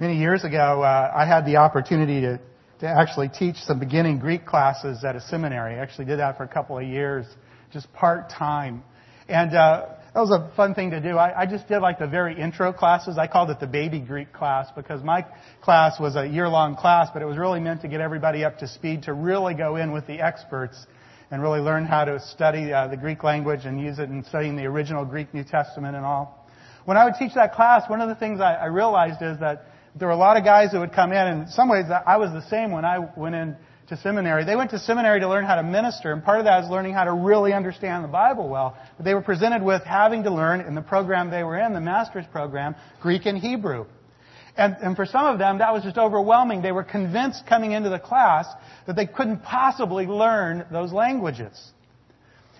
Many years ago, uh, I had the opportunity to, to actually teach some beginning Greek classes at a seminary. I actually did that for a couple of years, just part time. And uh, that was a fun thing to do. I, I just did like the very intro classes. I called it the baby Greek class because my class was a year long class, but it was really meant to get everybody up to speed to really go in with the experts and really learn how to study uh, the Greek language and use it in studying the original Greek New Testament and all. When I would teach that class, one of the things I, I realized is that there were a lot of guys who would come in, and in some ways I was the same when I went into seminary. They went to seminary to learn how to minister, and part of that is learning how to really understand the Bible well. But they were presented with having to learn in the program they were in, the master's program, Greek and Hebrew. And, and for some of them, that was just overwhelming. They were convinced coming into the class that they couldn't possibly learn those languages.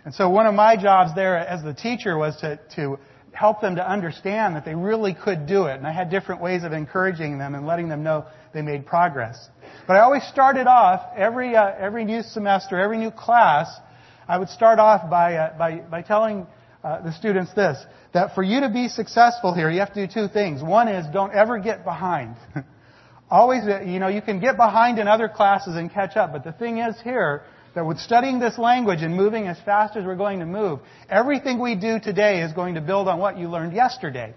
And so one of my jobs there as the teacher was to, to help them to understand that they really could do it. And I had different ways of encouraging them and letting them know they made progress. But I always started off every uh, every new semester, every new class. I would start off by uh, by by telling uh, the students this: that for you to be successful here, you have to do two things. One is don't ever get behind. Always, uh, you know, you can get behind in other classes and catch up, but the thing is here that with studying this language and moving as fast as we're going to move, everything we do today is going to build on what you learned yesterday.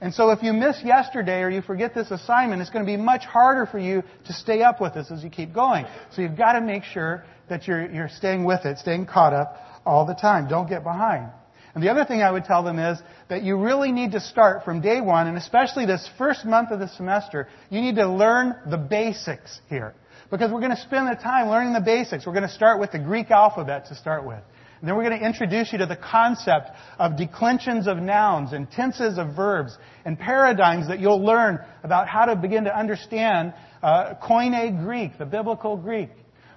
And so if you miss yesterday or you forget this assignment, it's going to be much harder for you to stay up with this as you keep going. So you've got to make sure that you're, you're staying with it, staying caught up all the time. Don't get behind. And the other thing I would tell them is that you really need to start from day one, and especially this first month of the semester, you need to learn the basics here. Because we're going to spend the time learning the basics. We're going to start with the Greek alphabet to start with. And then we're going to introduce you to the concept of declensions of nouns and tenses of verbs and paradigms that you'll learn about how to begin to understand uh, Koine Greek, the biblical Greek.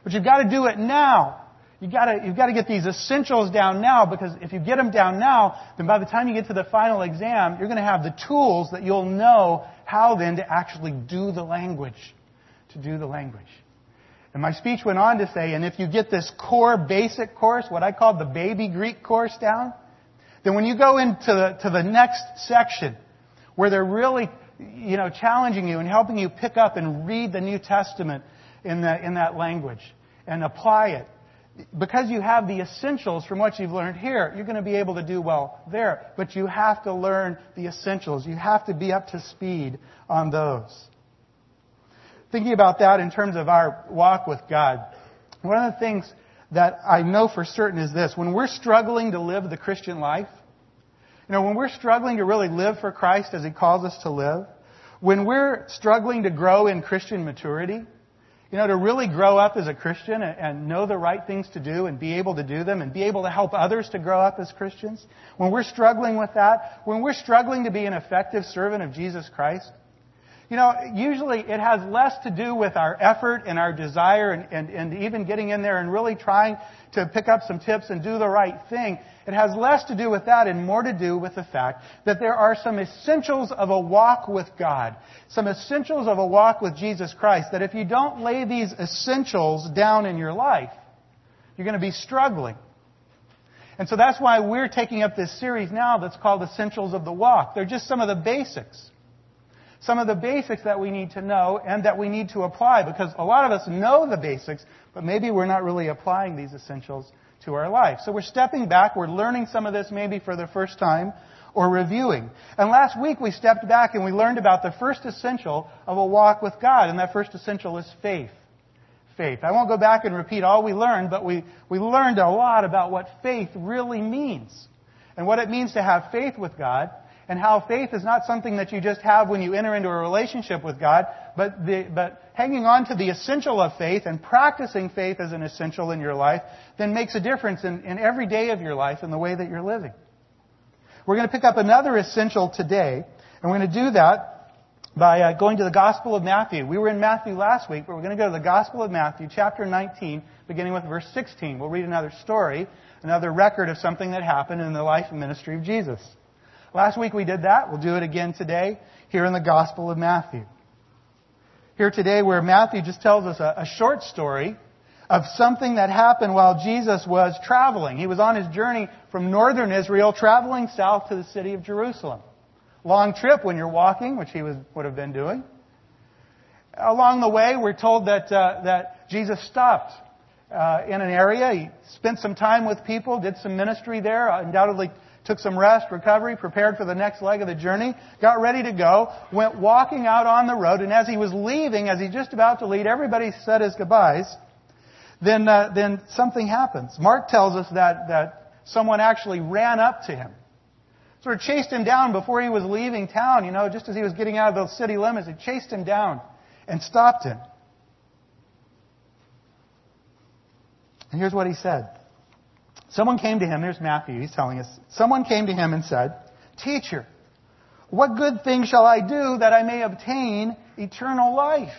But you've got to do it now. You've got, to, you've got to get these essentials down now because if you get them down now, then by the time you get to the final exam, you're going to have the tools that you'll know how then to actually do the language to do the language. And my speech went on to say, and if you get this core basic course, what I call the baby Greek course down, then when you go into the, to the next section, where they're really, you know, challenging you and helping you pick up and read the New Testament in, the, in that language and apply it, because you have the essentials from what you've learned here, you're going to be able to do well there. But you have to learn the essentials. You have to be up to speed on those thinking about that in terms of our walk with God, one of the things that I know for certain is this. When we're struggling to live the Christian life, you know, when we're struggling to really live for Christ as He calls us to live, when we're struggling to grow in Christian maturity, you know, to really grow up as a Christian and, know the right things to do and be able to do them and be able to help others to grow up as Christians, when we're struggling with that, when we're struggling to be an effective servant of Jesus Christ, you know, usually it has less to do with our effort and our desire and, and, and even getting in there and really trying to pick up some tips and do the right thing. It has less to do with that and more to do with the fact that there are some essentials of a walk with God, some essentials of a walk with Jesus Christ, that if you don't lay these essentials down in your life, you're going to be struggling. And so that's why we're taking up this series now that's called Essentials of the Walk. They're just some of the basics some of the basics that we need to know and that we need to apply because a lot of us know the basics, but maybe we're not really applying these essentials to our life. So we're stepping back, we're learning some of this maybe for the first time or reviewing. And last week we stepped back and we learned about the first essential of a walk with God, and that first essential is faith. Faith. I won't go back and repeat all we learned, but we, we learned a lot about what faith really means and what it means to have faith with God and how faith is not something that you just have when you enter into a relationship with God, but, the, but hanging on to the essential of faith and practicing faith as an essential in your life then makes a difference in, in every day of your life in the way that you're living. We're going to pick up another essential today, and we're going to do that by uh, going to the Gospel of Matthew. We were in Matthew last week, but we're going to go to the Gospel of Matthew, chapter 19, beginning with verse 16. We'll read another story, another record of something that happened in the life and ministry of Jesus. Last week we did that. We'll do it again today here in the Gospel of Matthew. Here today where Matthew just tells us a, a short story of something that happened while Jesus was traveling. He was on his journey from northern Israel traveling south to the city of Jerusalem. Long trip when you're walking, which he was, would have been doing. along the way, we're told that, uh, that Jesus stopped uh, in an area. He spent some time with people, did some ministry there, undoubtedly took some rest, recovery, prepared for the next leg of the journey, got ready to go, went walking out on the road, and as he was leaving, as he's just about to leave, everybody said his goodbyes. Then, uh, then something happens. Mark tells us that, that someone actually ran up to him. Sort of chased him down before he was leaving town, you know, just as he was getting out of those city limits. He chased him down and stopped him. And here's what he said. Someone came to him, there's Matthew, he's telling us. Someone came to him and said, Teacher, what good thing shall I do that I may obtain eternal life?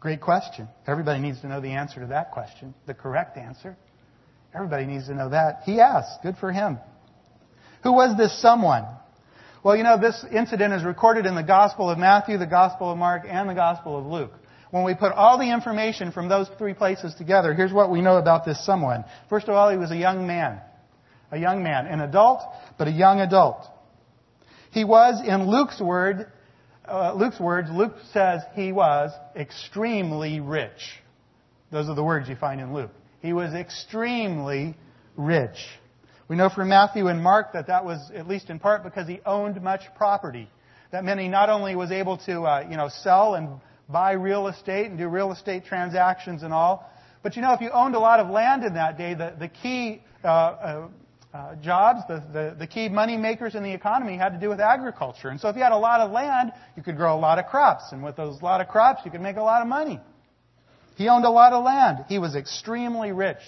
Great question. Everybody needs to know the answer to that question, the correct answer. Everybody needs to know that. He asked. Good for him. Who was this someone? Well, you know, this incident is recorded in the Gospel of Matthew, the Gospel of Mark, and the Gospel of Luke. When we put all the information from those three places together, here's what we know about this someone. First of all, he was a young man. A young man. An adult, but a young adult. He was, in Luke's word, uh, Luke's words, Luke says he was extremely rich. Those are the words you find in Luke. He was extremely rich. We know from Matthew and Mark that that was at least in part because he owned much property. That meant he not only was able to, uh, you know, sell and buy real estate and do real estate transactions and all, but you know, if you owned a lot of land in that day, the, the key uh, uh, uh, jobs, the, the, the key money makers in the economy had to do with agriculture. And so if you had a lot of land, you could grow a lot of crops. And with those lot of crops, you could make a lot of money. He owned a lot of land. He was extremely rich.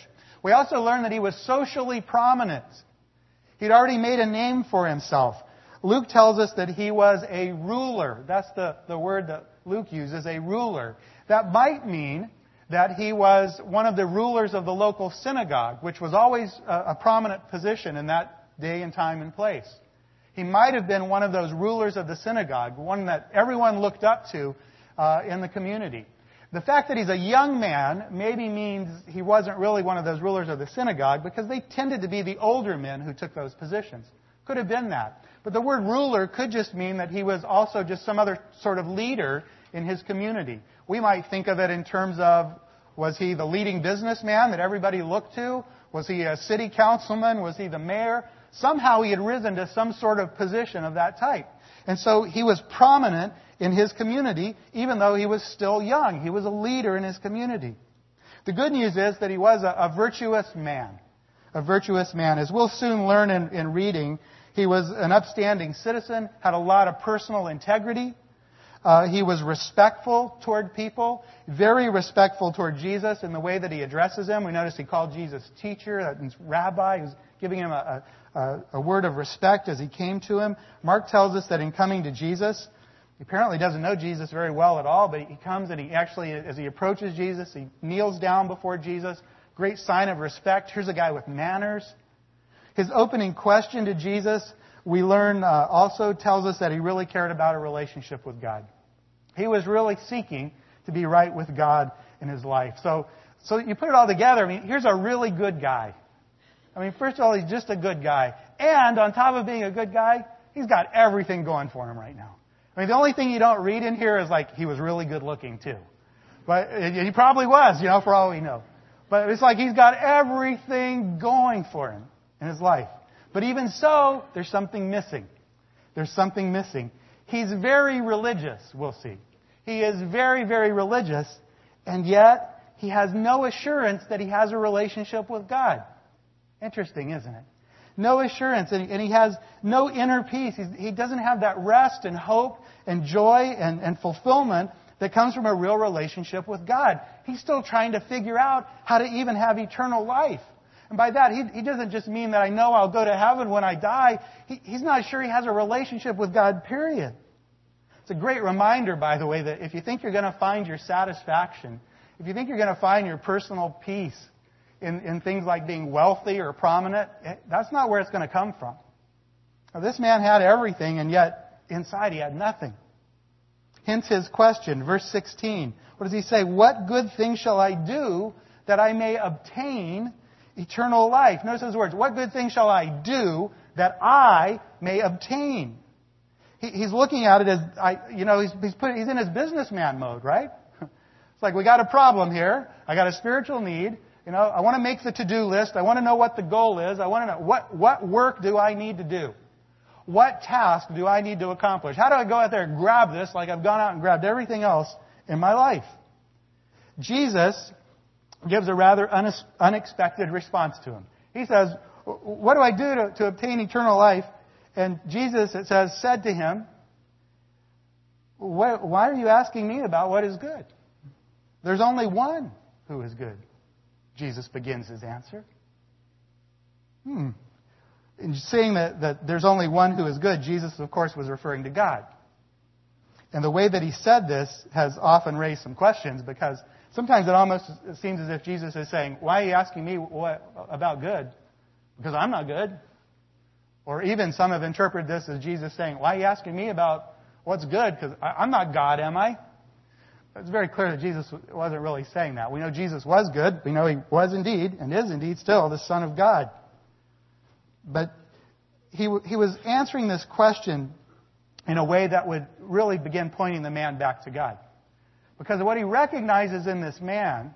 We also learn that he was socially prominent. He'd already made a name for himself. Luke tells us that he was a ruler. That's the, the word that Luke uses, a ruler. That might mean that he was one of the rulers of the local synagogue, which was always a, prominent position in that day and time and place. He might have been one of those rulers of the synagogue, one that everyone looked up to uh, in the community. The fact that he's a young man maybe means he wasn't really one of those rulers of the synagogue because they tended to be the older men who took those positions. Could have been that. But the word ruler could just mean that he was also just some other sort of leader in his community. We might think of it in terms of was he the leading businessman that everybody looked to? Was he a city councilman? Was he the mayor? Somehow he had risen to some sort of position of that type. And so he was prominent in his community, even though he was still young. He was a leader in his community. The good news is that he was a, a virtuous man. A virtuous man. As we'll soon learn in, in reading, he was an upstanding citizen, had a lot of personal integrity. Uh, he was respectful toward people, very respectful toward Jesus in the way that he addresses him. We notice he called Jesus teacher, that means rabbi. He was giving him a, a, a word of respect as he came to him. Mark tells us that in coming to Jesus, he apparently doesn't know Jesus very well at all, but he comes and he actually, as he approaches Jesus, he kneels down before Jesus. Great sign of respect. Here's a guy with manners. His opening question to Jesus, we learn, uh, also tells us that he really cared about a relationship with God. He was really seeking to be right with God in his life. So, so you put it all together, I mean, here's a really good guy. I mean, first of all, he's just a good guy. And on top of being a good guy, he's got everything going for him right now. I mean, the only thing you don't read in here is like he was really good looking too. But he probably was, you know, for all we know. But it's like he's got everything going for him in his life. But even so, there's something missing. There's something missing. He's very religious, we'll see. He is very, very religious, and yet he has no assurance that he has a relationship with God. Interesting, isn't it? no assurance, and, he has no inner peace. he doesn't have that rest and hope and joy and, and fulfillment that comes from a real relationship with God. He's still trying to figure out how to even have eternal life. And by that, he, he doesn't just mean that I know I'll go to heaven when I die. He, he's not sure he has a relationship with God, period. It's a great reminder, by the way, that if you think you're going to find your satisfaction, if you think you're going to find your personal peace in, in things like being wealthy or prominent, eh, that's not where it's going to come from. Now, this man had everything, and yet inside he had nothing. Hence his question, verse 16. What does he say? What good thing shall I do that I may obtain eternal life? Notice those words. What good thing shall I do that I may obtain? he, he's looking at it as, I, you know, he's, he's, put, he's in his businessman mode, right? It's like, we got a problem here. I got a spiritual need. You know, I want to make the to-do list. I want to know what the goal is. I want to know what, what work do I need to do? What task do I need to accomplish? How do I go out there and grab this like I've gone out and grabbed everything else in my life? Jesus gives a rather unexpected response to him. He says, What do I do to, to obtain eternal life? And Jesus, it says, said to him, Why are you asking me about what is good? There's only one who is good. Jesus begins his answer. Hmm. In saying that, that there's only one who is good, Jesus, of course, was referring to God. And the way that he said this has often raised some questions because sometimes it almost seems as if Jesus is saying, Why are you asking me what, about good? Because I'm not good. Or even some have interpreted this as Jesus saying, Why are you asking me about what's good? Because I'm not God, am I? It's very clear that Jesus wasn't really saying that. We know Jesus was good. We know he was indeed, and is indeed still, the Son of God. But he, he was answering this question in a way that would really begin pointing the man back to God. Because what he recognizes in this man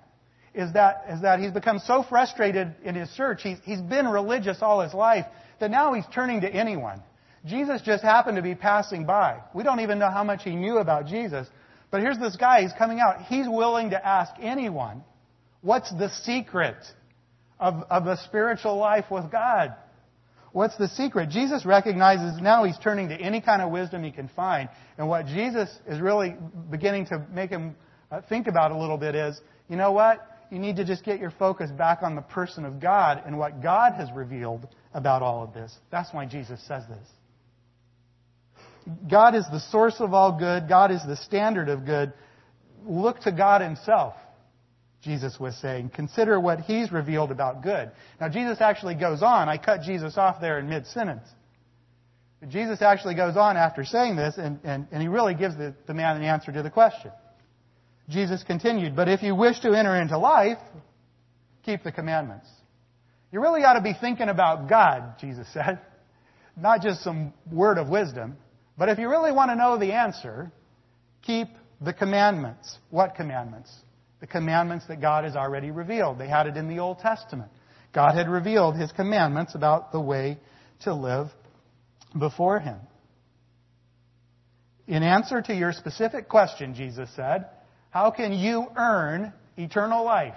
is that, is that he's become so frustrated in his search. He's, he's been religious all his life that now he's turning to anyone. Jesus just happened to be passing by. We don't even know how much he knew about Jesus. But here's this guy, he's coming out. He's willing to ask anyone, what's the secret of, of a spiritual life with God? What's the secret? Jesus recognizes now he's turning to any kind of wisdom he can find. And what Jesus is really beginning to make him uh, think about a little bit is, you know what? You need to just get your focus back on the person of God and what God has revealed about all of this. That's why Jesus says this. God is the source of all good. God is the standard of good. Look to God Himself, Jesus was saying. Consider what He's revealed about good. Now, Jesus actually goes on. I cut Jesus off there in mid sentence. But Jesus actually goes on after saying this, and, and, and he really gives the, the man an answer to the question. Jesus continued, But if you wish to enter into life, keep the commandments. You really ought to be thinking about God, Jesus said, not just some word of wisdom. But if you really want to know the answer, keep the commandments. What commandments? The commandments that God has already revealed. They had it in the Old Testament. God had revealed His commandments about the way to live before Him. In answer to your specific question, Jesus said, how can you earn eternal life?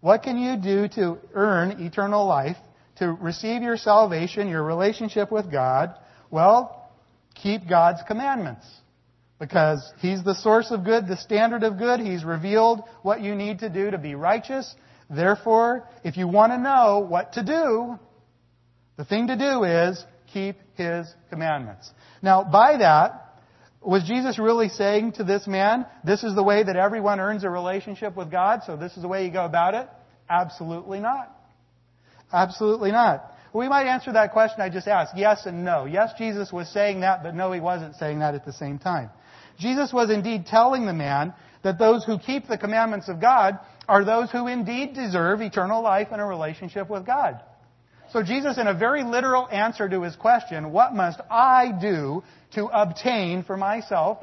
What can you do to earn eternal life, to receive your salvation, your relationship with God? Well, keep God's commandments. Because He's the source of good, the standard of good. He's revealed what you need to do to be righteous. Therefore, if you want to know what to do, the thing to do is keep His commandments. Now, by that, was Jesus really saying to this man, this is the way that everyone earns a relationship with God, so this is the way you go about it? Absolutely not. Absolutely not. We might answer that question I just asked. Yes and no. Yes, Jesus was saying that, but no, he wasn't saying that at the same time. Jesus was indeed telling the man that those who keep the commandments of God are those who indeed deserve eternal life and a relationship with God. So Jesus, in a very literal answer to his question, what must I do to obtain for myself?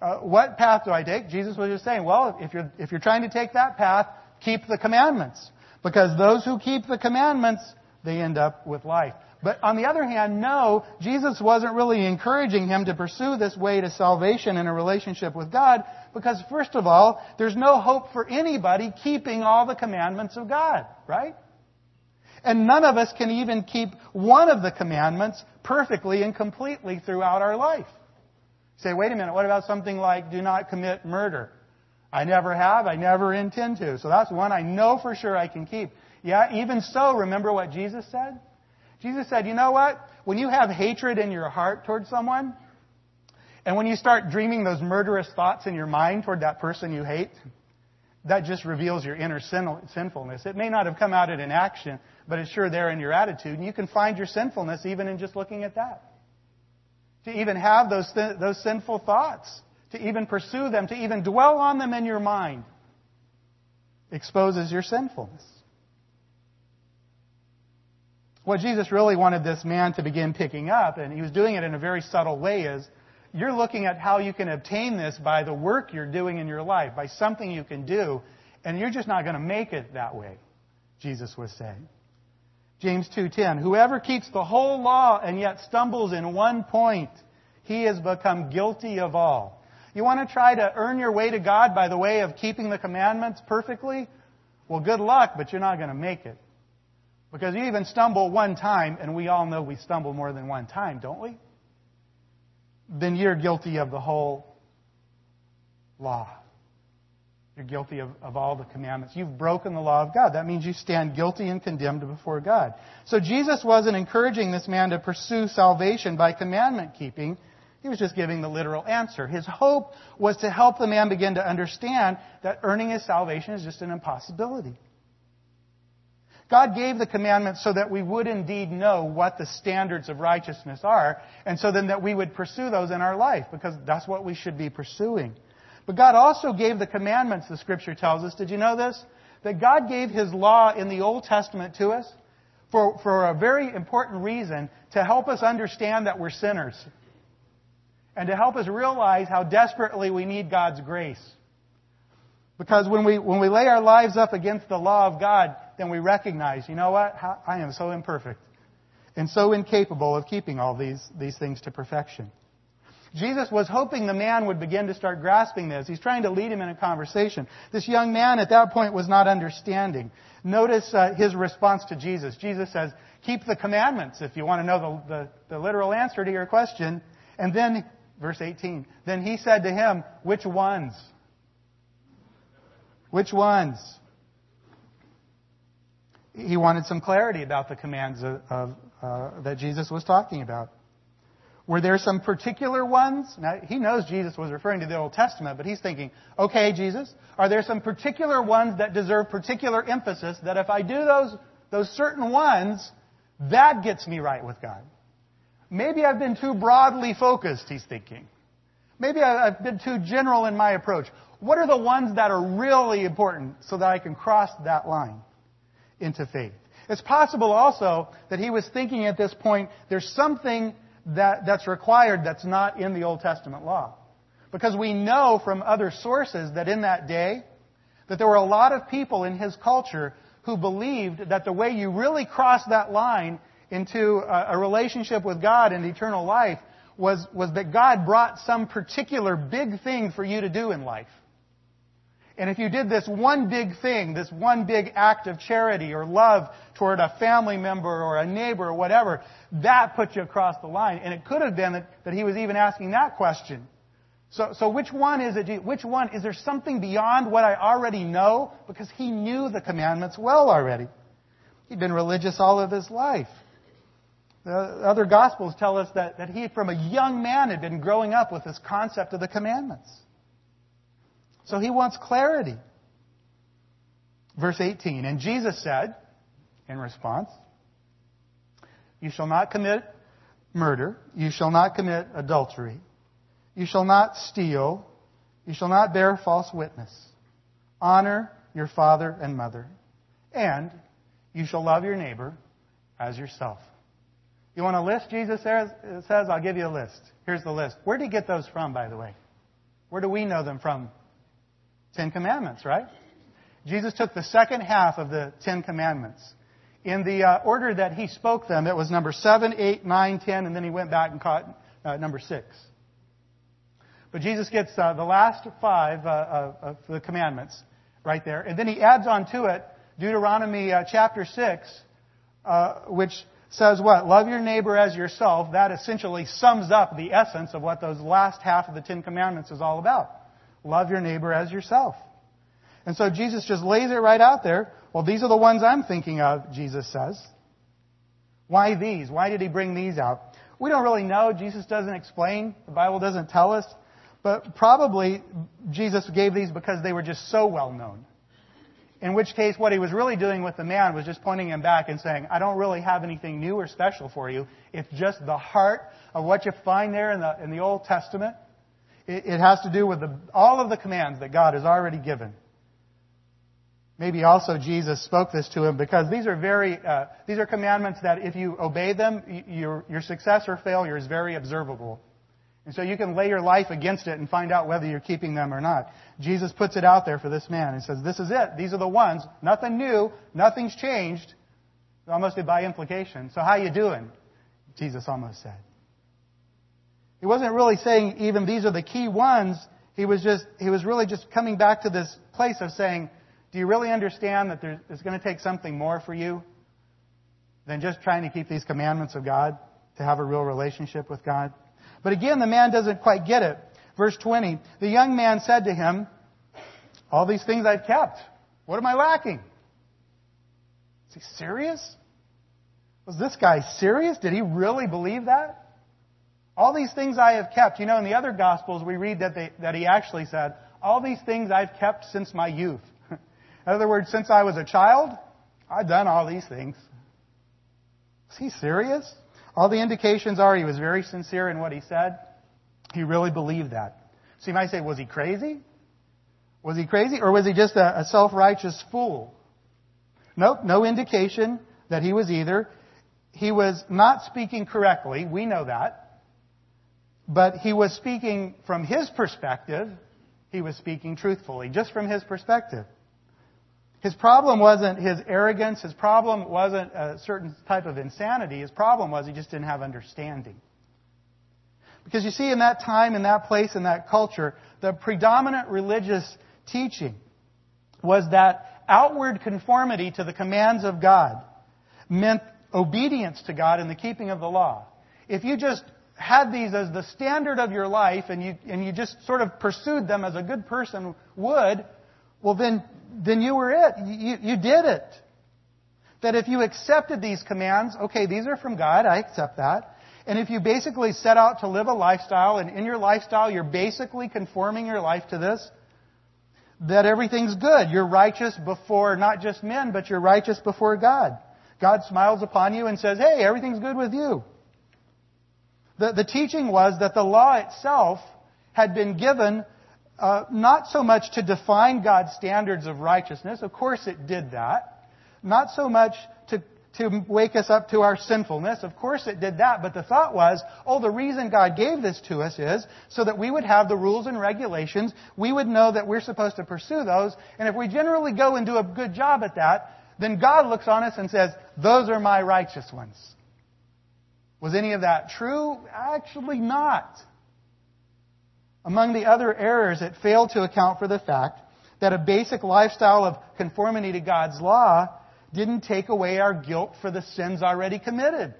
Uh, what path do I take? Jesus was just saying, well, if you're, if you're trying to take that path, keep the commandments. Because those who keep the commandments they end up with life. But on the other hand, no, Jesus wasn't really encouraging him to pursue this way to salvation in a relationship with God because, first of all, there's no hope for anybody keeping all the commandments of God, right? And none of us can even keep one of the commandments perfectly and completely throughout our life. say, wait a minute, what about something like do not commit murder? I never have, I never intend to. So that's one I know for sure I can keep. Yeah, even so, remember what Jesus said? Jesus said, you know what? When you have hatred in your heart towards someone, and when you start dreaming those murderous thoughts in your mind toward that person you hate, that just reveals your inner sinfulness. It may not have come out in an action, but it's sure there in your attitude. And you can find your sinfulness even in just looking at that. To even have those, th- those sinful thoughts, to even pursue them, to even dwell on them in your mind, exposes your sinfulness. What Jesus really wanted this man to begin picking up, and he was doing it in a very subtle way, is you're looking at how you can obtain this by the work you're doing in your life, by something you can do, and you're just not going to make it that way, Jesus was saying. James 2:10 Whoever keeps the whole law and yet stumbles in one point, he has become guilty of all. You want to try to earn your way to God by the way of keeping the commandments perfectly? Well, good luck, but you're not going to make it. Because you even stumble one time, and we all know we stumble more than one time, don't we? Then you're guilty of the whole law. You're guilty of, of all the commandments. You've broken the law of God. That means you stand guilty and condemned before God. So Jesus wasn't encouraging this man to pursue salvation by commandment keeping. He was just giving the literal answer. His hope was to help the man begin to understand that earning his salvation is just an impossibility. God gave the commandments so that we would indeed know what the standards of righteousness are, and so then that we would pursue those in our life, because that's what we should be pursuing. But God also gave the commandments, the scripture tells us. Did you know this? That God gave His law in the Old Testament to us for, for a very important reason to help us understand that we're sinners. And to help us realize how desperately we need God's grace. Because when we, when we lay our lives up against the law of God, then we recognize, you know what? I am so imperfect and so incapable of keeping all these, these things to perfection. Jesus was hoping the man would begin to start grasping this. He's trying to lead him in a conversation. This young man at that point was not understanding. Notice uh, his response to Jesus. Jesus says, Keep the commandments if you want to know the, the, the literal answer to your question. And then, verse 18, then he said to him, Which ones? Which ones? He wanted some clarity about the commands of, of uh, that Jesus was talking about. Were there some particular ones? Now, he knows Jesus was referring to the Old Testament, but he's thinking, okay, Jesus, are there some particular ones that deserve particular emphasis that if I do those, those certain ones, that gets me right with God? Maybe I've been too broadly focused, he's thinking. Maybe I've been too general in my approach. What are the ones that are really important so that I can cross that line into faith? It's possible also that he was thinking at this point, there's something that, that's required that's not in the Old Testament law. Because we know from other sources that in that day, that there were a lot of people in his culture who believed that the way you really cross that line into a, a relationship with God and eternal life was, was that God brought some particular big thing for you to do in life. And if you did this one big thing, this one big act of charity or love toward a family member or a neighbor or whatever, that put you across the line. And it could have been that, that he was even asking that question. So, so which one is it? Which one? Is there something beyond what I already know? Because he knew the commandments well already. He'd been religious all of his life. The other Gospels tell us that, that he, from a young man, had been growing up with this concept of the commandments. So he wants clarity. Verse 18, and Jesus said, in response, You shall not commit murder. You shall not commit adultery. You shall not steal. You shall not bear false witness. Honor your father and mother. And you shall love your neighbor as yourself. You want a list, Jesus says? I'll give you a list. Here's the list. Where did you get those from, by the way? Where do we know them from Ten Commandments, right? Jesus took the second half of the Ten Commandments. In the uh, order that he spoke them, it was number 7, 8, 9, 10, and then he went back and caught uh, number 6. But Jesus gets uh, the last five uh, of the commandments right there. And then he adds on to it Deuteronomy uh, chapter 6, uh, which says what? Love your neighbor as yourself. That essentially sums up the essence of what those last half of the Ten Commandments is all about. Love your neighbor as yourself. And so Jesus just lays it right out there. Well, these are the ones I'm thinking of, Jesus says. Why these? Why did he bring these out? We don't really know. Jesus doesn't explain. The Bible doesn't tell us. But probably Jesus gave these because they were just so well known. In which case, what he was really doing with the man was just pointing him back and saying, I don't really have anything new or special for you. It's just the heart of what you find there in the, in the Old Testament. It, has to do with the, all of the commands that God has already given. maybe also Jesus spoke this to him because these are very, uh, these are commandments that if you obey them, your, your success or failure is very observable. And so you can lay your life against it and find out whether you're keeping them or not. Jesus puts it out there for this man and says, this is it. These are the ones. Nothing new. Nothing's changed. Almost by implication. So how you doing? Jesus almost said. He wasn't really saying even these are the key ones. He was just, he was really just coming back to this place of saying, do you really understand that it's going to take something more for you than just trying to keep these commandments of God to have a real relationship with God? But again, the man doesn't quite get it. Verse 20, the young man said to him, all these things I've kept. What am I lacking? Is he serious? Was this guy serious? Did he really believe that? All these things I have kept. You know, in the other Gospels, we read that, they, that he actually said, All these things I've kept since my youth. in other words, since I was a child, I've done all these things. Is he serious? All the indications are he was very sincere in what he said. He really believed that. So you might say, was he crazy? Was he crazy? Or was he just a, a self righteous fool? Nope, no indication that he was either. He was not speaking correctly. We know that. But he was speaking from his perspective. He was speaking truthfully, just from his perspective. His problem wasn't his arrogance. His problem wasn't a certain type of insanity. His problem was he just didn't have understanding. Because you see, in that time, in that place, in that culture, the predominant religious teaching was that outward conformity to the commands of God meant obedience to God and the keeping of the law. If you just had these as the standard of your life and you, and you just sort of pursued them as a good person would, well then, then you were it. You, you did it. That if you accepted these commands, okay, these are from God, I accept that. And if you basically set out to live a lifestyle, and in your lifestyle you're basically conforming your life to this, that everything's good. You're righteous before not just men, but you're righteous before God. God smiles upon you and says, hey, everything's good with you. The, the teaching was that the law itself had been given uh, not so much to define God's standards of righteousness. Of course it did that. Not so much to, to wake us up to our sinfulness. Of course it did that. But the thought was, oh, the reason God gave this to us is so that we would have the rules and regulations. We would know that we're supposed to pursue those. And if we generally go and do a good job at that, then God looks on us and says, those are my righteous ones. Was any of that true? Actually not. Among the other errors, it failed to account for the fact that a basic lifestyle of conformity to God's law didn't take away our guilt for the sins already committed.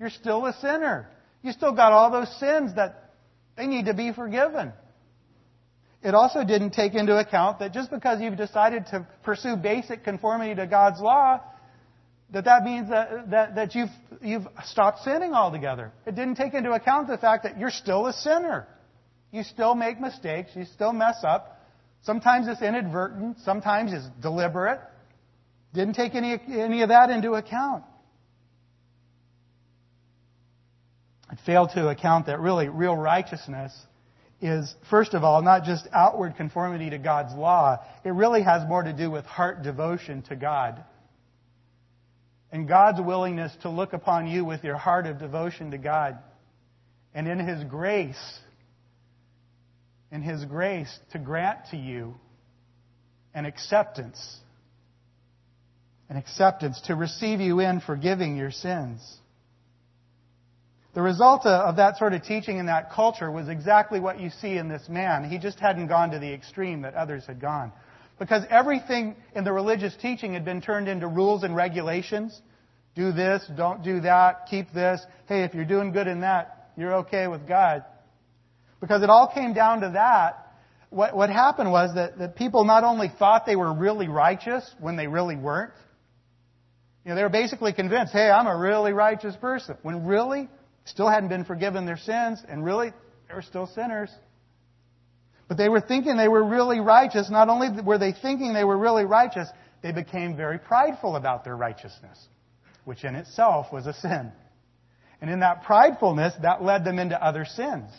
You're still a sinner. You still got all those sins that they need to be forgiven. It also didn't take into account that just because you've decided to pursue basic conformity to God's law, that that means that, that, that you've, you've stopped sinning altogether. It didn't take into account the fact that you're still a sinner. You still make mistakes. You still mess up. Sometimes it's inadvertent. Sometimes it's deliberate. Didn't take any, any of that into account. It failed to account that really real righteousness is, first of all, not just outward conformity to God's law. It really has more to do with heart devotion to God. And God's willingness to look upon you with your heart of devotion to God. And in His grace, in His grace to grant to you an acceptance. An acceptance to receive you in forgiving your sins. The result of that sort of teaching in that culture was exactly what you see in this man. He just hadn't gone to the extreme that others had gone. Because everything in the religious teaching had been turned into rules and regulations. Do this, don't do that, keep this. Hey, if you're doing good in that, you're okay with God. Because it all came down to that. What, what happened was that, that people not only thought they were really righteous when they really weren't. You know, they were basically convinced, hey, I'm a really righteous person. When really, still hadn't been forgiven their sins, and really, they were still sinners. But they were thinking they were really righteous. Not only were they thinking they were really righteous, they became very prideful about their righteousness, which in itself was a sin. And in that pridefulness, that led them into other sins.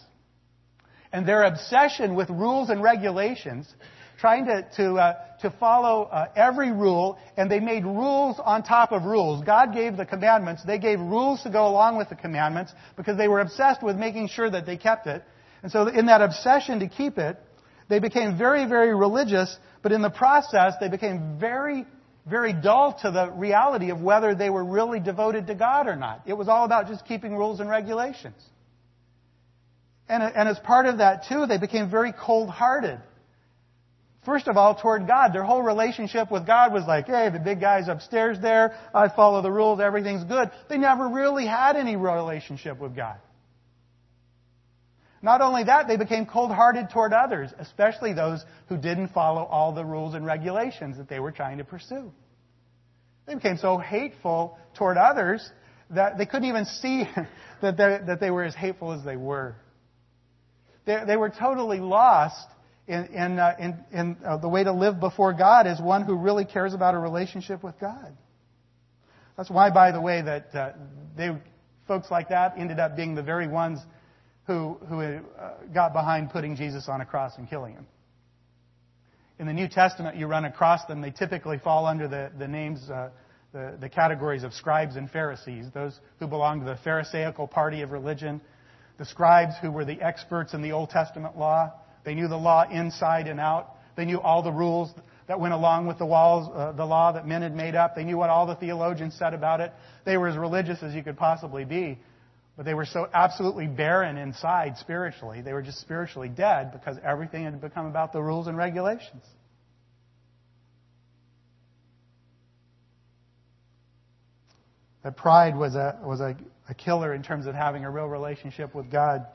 And their obsession with rules and regulations trying to, to, uh, to follow uh, every rule, and they made rules on top of rules. God gave the commandments. They gave rules to go along with the commandments because they were obsessed with making sure that they kept it. And so in that obsession to keep it, they became very, very religious, but in the process, they became very, very dull to the reality of whether they were really devoted to God or not. It was all about just keeping rules and regulations. And, and as part of that, too, they became very cold hearted. First of all, toward God. Their whole relationship with God was like, hey, the big guy's upstairs there. I follow the rules. Everything's good. They never really had any relationship with God. Not only that, they became cold hearted toward others, especially those who didn't follow all the rules and regulations that they were trying to pursue. They became so hateful toward others that they couldn't even see that, that they were as hateful as they were. They, they were totally lost in, in, uh, in, in uh, the way to live before God as one who really cares about a relationship with God. That's why, by the way, that uh, they, folks like that ended up being the very ones who, who uh, got behind putting Jesus on a cross and killing him. In the New Testament, you run across them. They typically fall under the, the names, uh, the, the categories of scribes and Pharisees, those who belong to the Pharisaical party of religion, the scribes who were the experts in the Old Testament law. They knew the law inside and out. They knew all the rules that went along with the, walls, uh, the law that men had made up. They knew what all the theologians said about it. They were as religious as you could possibly be. But they were so absolutely barren inside spiritually. They were just spiritually dead because everything had become about the rules and regulations. That pride was a, was a, a killer in terms of having a real relationship with God.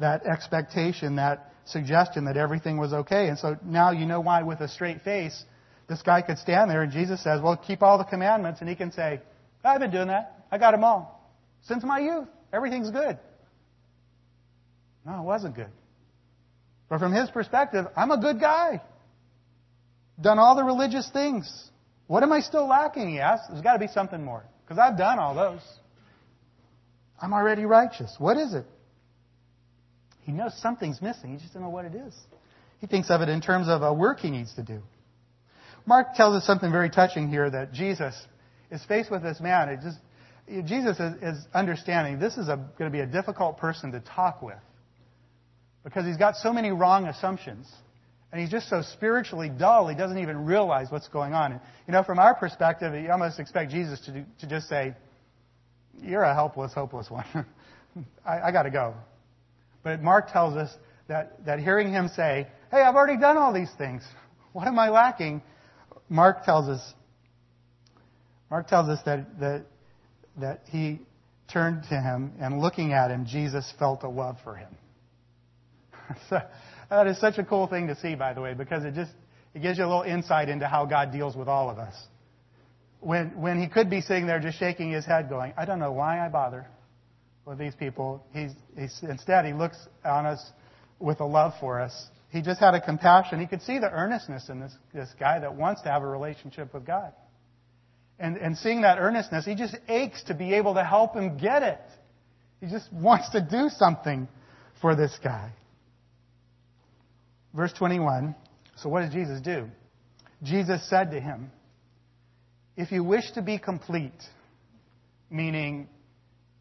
That expectation, that suggestion that everything was okay. And so now you know why, with a straight face, this guy could stand there and Jesus says, Well, keep all the commandments. And he can say, I've been doing that. I got them all since my youth. Everything's good. No, it wasn't good. But from his perspective, I'm a good guy. Done all the religious things. What am I still lacking? He asks. There's got to be something more. Because I've done all those. I'm already righteous. What is it? He knows something's missing. He just doesn't know what it is. He thinks of it in terms of a work he needs to do. Mark tells us something very touching here that Jesus is faced with this man. It just Jesus is, is understanding this is going to be a difficult person to talk with because he's got so many wrong assumptions. And he's just so spiritually dull, he doesn't even realize what's going on. And, you know, from our perspective, you almost expect Jesus to, do, to just say, You're a helpless, hopeless one. I, I got to go. But Mark tells us that, that hearing him say, Hey, I've already done all these things. What am I lacking? Mark tells us, Mark tells us that, that that he turned to him and looking at him, Jesus felt a love for him. so, that is such a cool thing to see, by the way, because it just it gives you a little insight into how God deals with all of us. When when he could be sitting there just shaking his head, going, "I don't know why I bother with these people," he's, he's instead he looks on us with a love for us. He just had a compassion. He could see the earnestness in this this guy that wants to have a relationship with God and, and seeing that earnestness, he just aches to be able to help him get it. He just wants to do something for this guy. Verse 21. So what does Jesus do? Jesus said to him, If you wish to be complete, meaning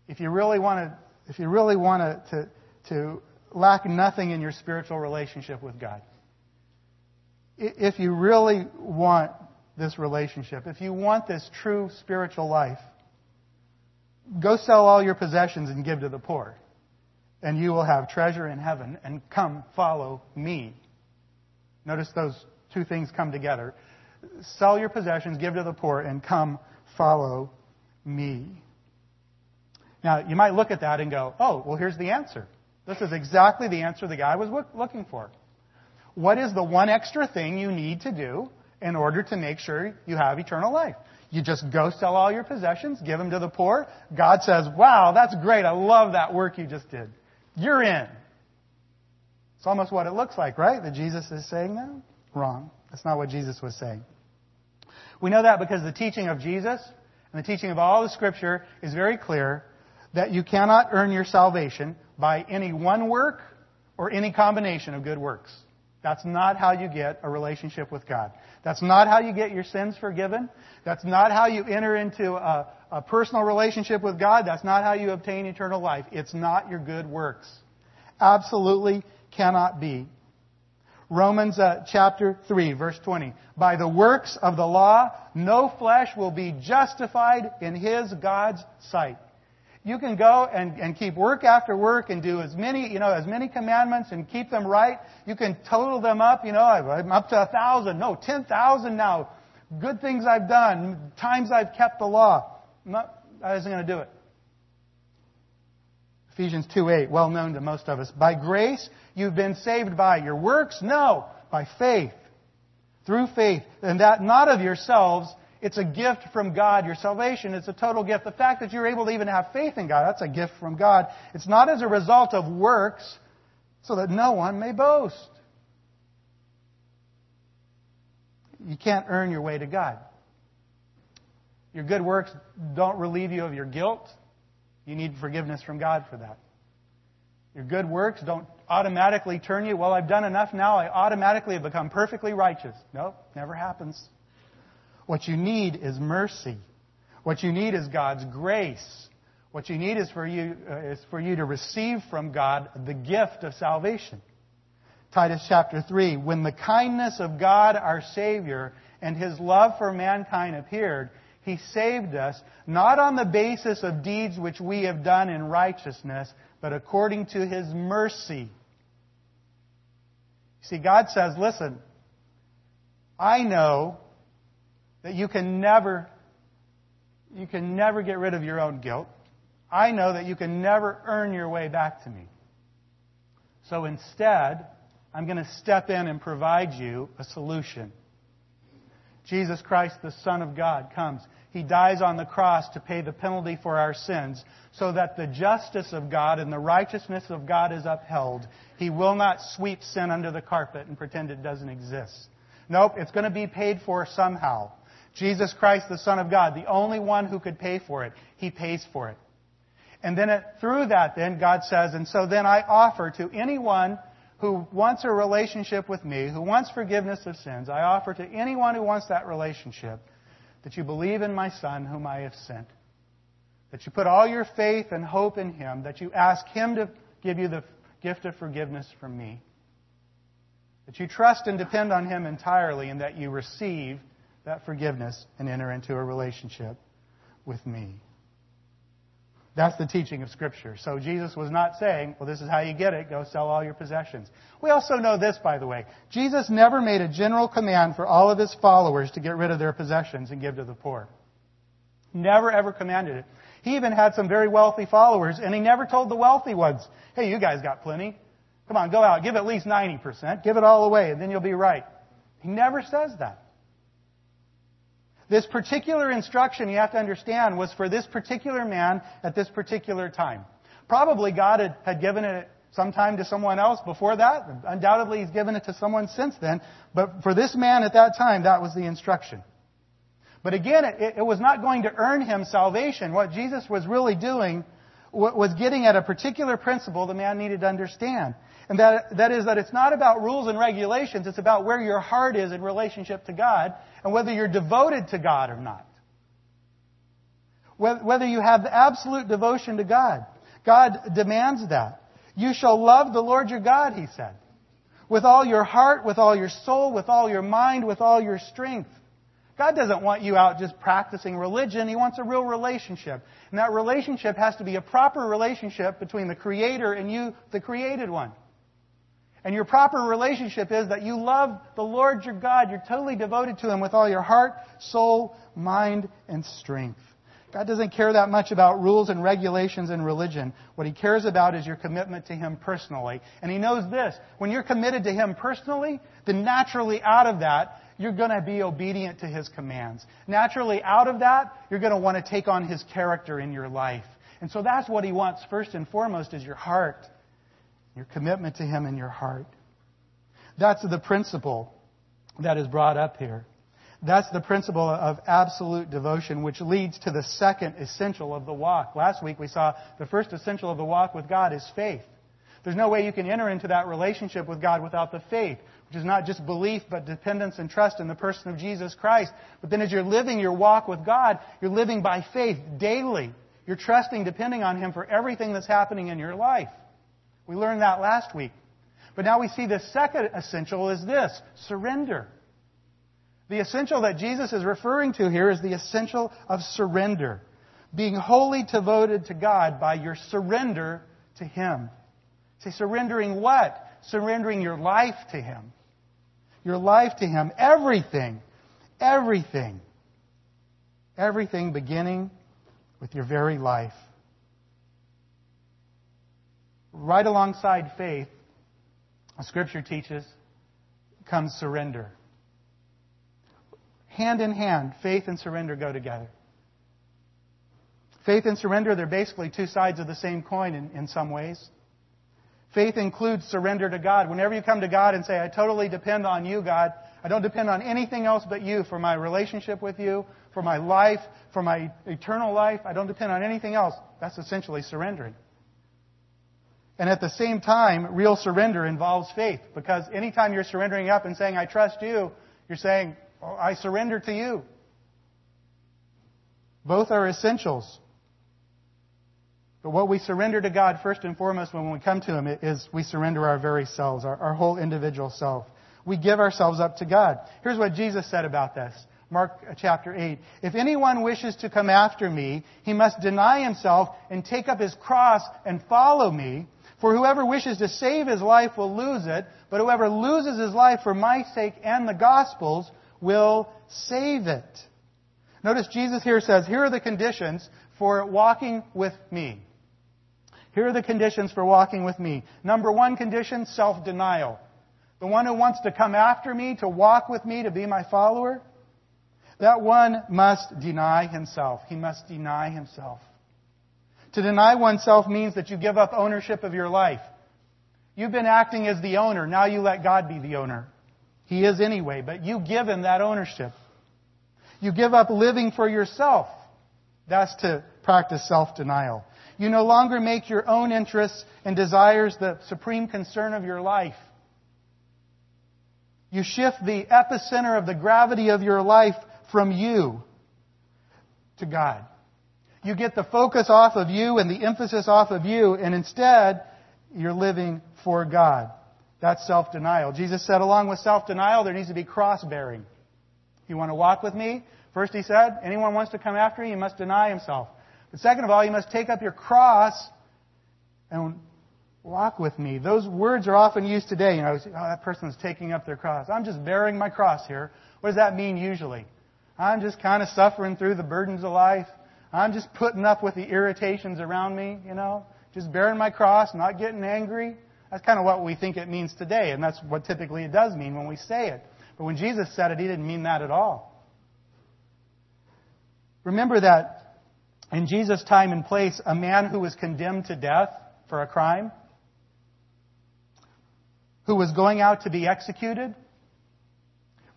if you really want to, if you really want to, to, to lack nothing in your spiritual relationship with God, if you really want this relationship, if you want this true spiritual life, go sell all your possessions and give to the poor, and you will have treasure in heaven, and come follow me. Notice those two things come together. Sell your possessions, give to the poor, and come follow me. Now, you might look at that and go, oh, well, here's the answer. This is exactly the answer the guy was looking for. What is the one extra thing you need to do in order to make sure you have eternal life. You just go sell all your possessions, give them to the poor. God says, wow, that's great. I love that work you just did. You're in. It's almost what it looks like, right? That Jesus is saying that? Wrong. That's not what Jesus was saying. We know that because the teaching of Jesus and the teaching of all the scripture is very clear that you cannot earn your salvation by any one work or any combination of good works. That's not how you get a relationship with God. That's not how you get your sins forgiven. That's not how you enter into a, a, personal relationship with God. That's not how you obtain eternal life. It's not your good works. Absolutely cannot be. Romans uh, chapter 3, verse 20. By the works of the law, no flesh will be justified in his God's sight. You can go and, and keep work after work and do as many, you know, as many commandments and keep them right. You can total them up, you know, I'm up to a thousand, no, ten thousand now. Good things I've done, times I've kept the law. No, that isn't going to do it. Ephesians 2.8, well known to most of us. By grace, you've been saved by your works? No, by faith. Through faith. And that not of yourselves, it's a gift from God. Your salvation is a total gift. The fact that you're able to even have faith in God, that's a gift from God. It's not as a result of works, so that no one may boast. You can't earn your way to God. Your good works don't relieve you of your guilt. You need forgiveness from God for that. Your good works don't automatically turn you, well, I've done enough now, I automatically have become perfectly righteous. Nope, never happens. What you need is mercy. What you need is God's grace. What you need is for you, uh, is for you to receive from God the gift of salvation. Titus chapter 3, when the kindness of God our Savior and His love for mankind appeared, He saved us not on the basis of deeds which we have done in righteousness, but according to His mercy. See, God says, listen, I know that you can never, you can never get rid of your own guilt. I know that you can never earn your way back to me. So instead, I'm going to step in and provide you a solution. Jesus Christ, the Son of God, comes. He dies on the cross to pay the penalty for our sins so that the justice of God and the righteousness of God is upheld. He will not sweep sin under the carpet and pretend it doesn't exist. Nope, it's going to be paid for somehow. Jesus Christ, the Son of God, the only one who could pay for it, He pays for it. And then it, through that, then God says, and so then I offer to anyone who wants a relationship with me, who wants forgiveness of sins, I offer to anyone who wants that relationship that you believe in my Son whom I have sent. That you put all your faith and hope in Him, that you ask Him to give you the gift of forgiveness from me. That you trust and depend on Him entirely, and that you receive that forgiveness and enter into a relationship with me. That's the teaching of Scripture. So Jesus was not saying, well, this is how you get it. Go sell all your possessions. We also know this, by the way. Jesus never made a general command for all of his followers to get rid of their possessions and give to the poor. Never ever commanded it. He even had some very wealthy followers, and he never told the wealthy ones, hey, you guys got plenty. Come on, go out. Give at least 90%. Give it all away, and then you'll be right. He never says that. This particular instruction, you have to understand, was for this particular man at this particular time. Probably God had, had given it sometime to someone else before that. Undoubtedly, He's given it to someone since then. But for this man at that time, that was the instruction. But again, it, it was not going to earn him salvation. What Jesus was really doing was getting at a particular principle the man needed to understand. And that, that is that it's not about rules and regulations, it's about where your heart is in relationship to God and whether you're devoted to God or not. Whether you have absolute devotion to God. God demands that. You shall love the Lord your God, he said. With all your heart, with all your soul, with all your mind, with all your strength. God doesn't want you out just practicing religion. He wants a real relationship. And that relationship has to be a proper relationship between the Creator and you, the created one. And your proper relationship is that you love the Lord your God. You're totally devoted to Him with all your heart, soul, mind, and strength. God doesn't care that much about rules and regulations in religion. What He cares about is your commitment to Him personally. And He knows this. When you're committed to Him personally, then naturally out of that, you're going to be obedient to His commands. Naturally out of that, you're going to want to take on His character in your life. And so that's what He wants first and foremost is your heart your commitment to Him in your heart. That's the principle that is brought up here. That's the principle of absolute devotion, which leads to the second essential of the walk. Last week we saw the first essential of the walk with God is faith. There's no way you can enter into that relationship with God without the faith, which is not just belief, but dependence and trust in the person of Jesus Christ. But then as you're living your walk with God, you're living by faith daily. You're trusting, depending on Him for everything that's happening in your life. We learned that last week. But now we see the second essential is this surrender. The essential that Jesus is referring to here is the essential of surrender. Being wholly devoted to God by your surrender to Him. Say, surrendering what? Surrendering your life to Him. Your life to Him. Everything. Everything. Everything beginning with your very life. Right alongside faith, Scripture teaches, comes surrender. Hand in hand, faith and surrender go together. Faith and surrender, they're basically two sides of the same coin in, in some ways. Faith includes surrender to God. Whenever you come to God and say, I totally depend on you, God, I don't depend on anything else but you for my relationship with you, for my life, for my eternal life. I don't depend on anything else. That's essentially surrendering. And at the same time, real surrender involves faith because anytime you're surrendering up and saying, I trust you, you're saying, oh, I surrender to you. Both are essentials. But what we surrender to God first and foremost when we come to Him is we surrender our very selves, our, our whole individual self. We give ourselves up to God. Here's what Jesus said about this. Mark uh, chapter 8. If anyone wishes to come after me, he must deny himself and take up his cross and follow me. For whoever wishes to save his life will lose it, but whoever loses his life for my sake and the gospel's will save it. Notice Jesus here says, here are the conditions for walking with me. Here are the conditions for walking with me. Number one condition, self-denial. The one who wants to come after me, to walk with me, to be my follower, that one must deny himself. He must deny himself. To deny oneself means that you give up ownership of your life. You've been acting as the owner. Now you let God be the owner. He is anyway, but you give him that ownership. You give up living for yourself. That's to practice self-denial. You no longer make your own interests and desires the supreme concern of your life. You shift the epicenter of the gravity of your life from you to God. You get the focus off of you and the emphasis off of you, and instead, you're living for God. That's self-denial. Jesus said along with self-denial, there needs to be cross-bearing. You want to walk with me? First he said, anyone wants to come after me, he must deny himself. But second of all, you must take up your cross and walk with me. Those words are often used today. You know, oh, that person is taking up their cross. I'm just bearing my cross here. What does that mean usually? I'm just kind of suffering through the burdens of life. I'm just putting up with the irritations around me, you know, just bearing my cross, not getting angry. That's kind of what we think it means today, and that's what typically it does mean when we say it. But when Jesus said it, he didn't mean that at all. Remember that in Jesus' time and place, a man who was condemned to death for a crime, who was going out to be executed,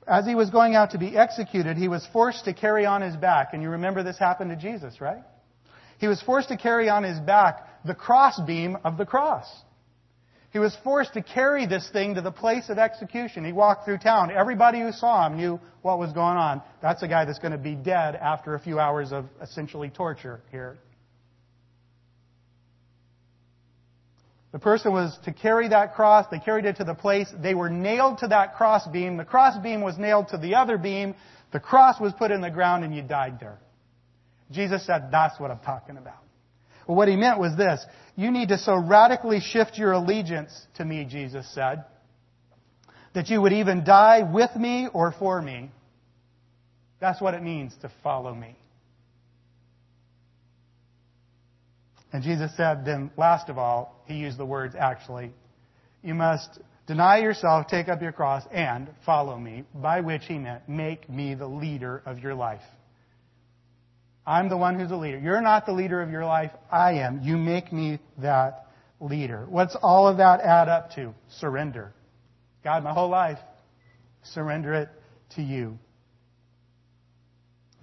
as he was going out to be executed, he was forced to carry on his back. And you remember this happened to Jesus, right? He was forced to carry on his back the crossbeam of the cross. He was forced to carry this thing to the place of execution. He walked through town. Everybody who saw him knew what was going on. That's a guy that's going to be dead after a few hours of essentially torture here. The person was to carry that cross. They carried it to the place. They were nailed to that cross beam. The cross beam was nailed to the other beam. The cross was put in the ground and you died there. Jesus said, that's what I'm talking about. Well, what he meant was this. You need to so radically shift your allegiance to me, Jesus said, that you would even die with me or for me. That's what it means to follow me. And Jesus said, then last of all, he used the words actually, you must deny yourself, take up your cross, and follow me, by which he meant make me the leader of your life. I'm the one who's the leader. You're not the leader of your life. I am. You make me that leader. What's all of that add up to? Surrender. God, my whole life, surrender it to you.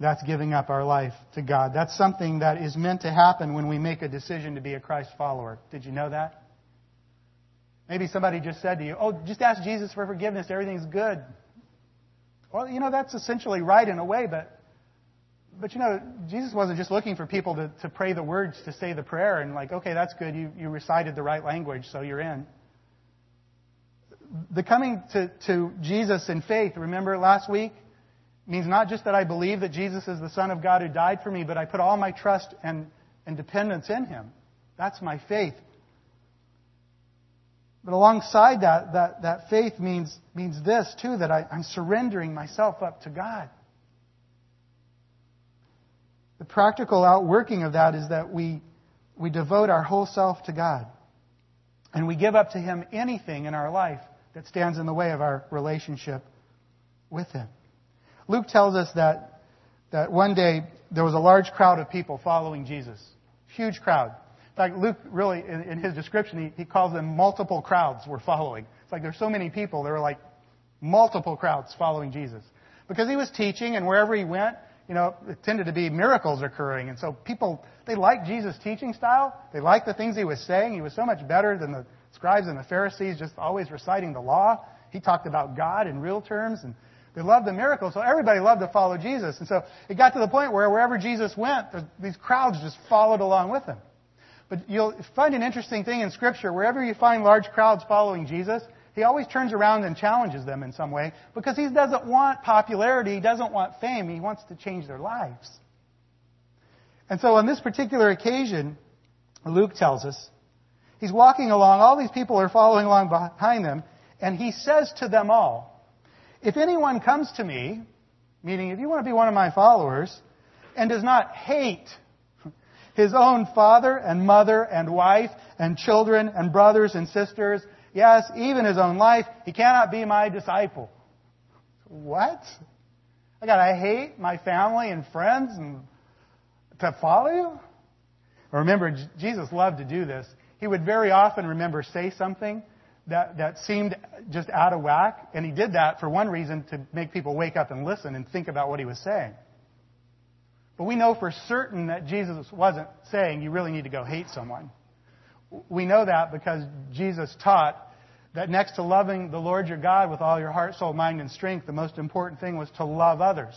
That's giving up our life to God. That's something that is meant to happen when we make a decision to be a Christ follower. Did you know that? Maybe somebody just said to you, Oh, just ask Jesus for forgiveness. Everything's good. Well, you know, that's essentially right in a way, but, but you know, Jesus wasn't just looking for people to, to pray the words, to say the prayer, and like, okay, that's good. You, you recited the right language, so you're in. The coming to, to Jesus in faith, remember last week, means not just that I believe that Jesus is the Son of God who died for me, but I put all my trust and, and dependence in Him. That's my faith. But alongside that, that, that faith means, means this too, that I, I'm surrendering myself up to God. The practical outworking of that is that we, we devote our whole self to God. And we give up to Him anything in our life that stands in the way of our relationship with Him. Luke tells us that, that one day there was a large crowd of people following Jesus. Huge crowd In fact, Luke really, in, in his description, he, he calls them multiple crowds were following. It's like there's so many people, there were like multiple crowds following Jesus. Because he was teaching, and wherever he went, you know, it tended to be miracles occurring. And so people, they liked Jesus' teaching style. They liked the things he was saying. He was so much better than the scribes and the Pharisees, just always reciting the law. He talked about God in real terms, and they loved the miracles. So everybody loved to follow Jesus. And so it got to the point where wherever Jesus went, these crowds just followed along with him. But you'll find an interesting thing in Scripture. Wherever you find large crowds following Jesus, he always turns around and challenges them in some way because he doesn't want popularity, he doesn't want fame, he wants to change their lives. And so on this particular occasion, Luke tells us, he's walking along, all these people are following along behind them, and he says to them all, If anyone comes to me, meaning if you want to be one of my followers, and does not hate his own father and mother and wife and children and brothers and sisters, yes, even his own life, he cannot be my disciple. What? I gotta hate my family and friends and to follow you? Remember, Jesus loved to do this. He would very often remember say something that, that seemed just out of whack, and he did that for one reason to make people wake up and listen and think about what he was saying. But we know for certain that Jesus wasn't saying you really need to go hate someone. We know that because Jesus taught that next to loving the Lord your God with all your heart, soul, mind, and strength, the most important thing was to love others.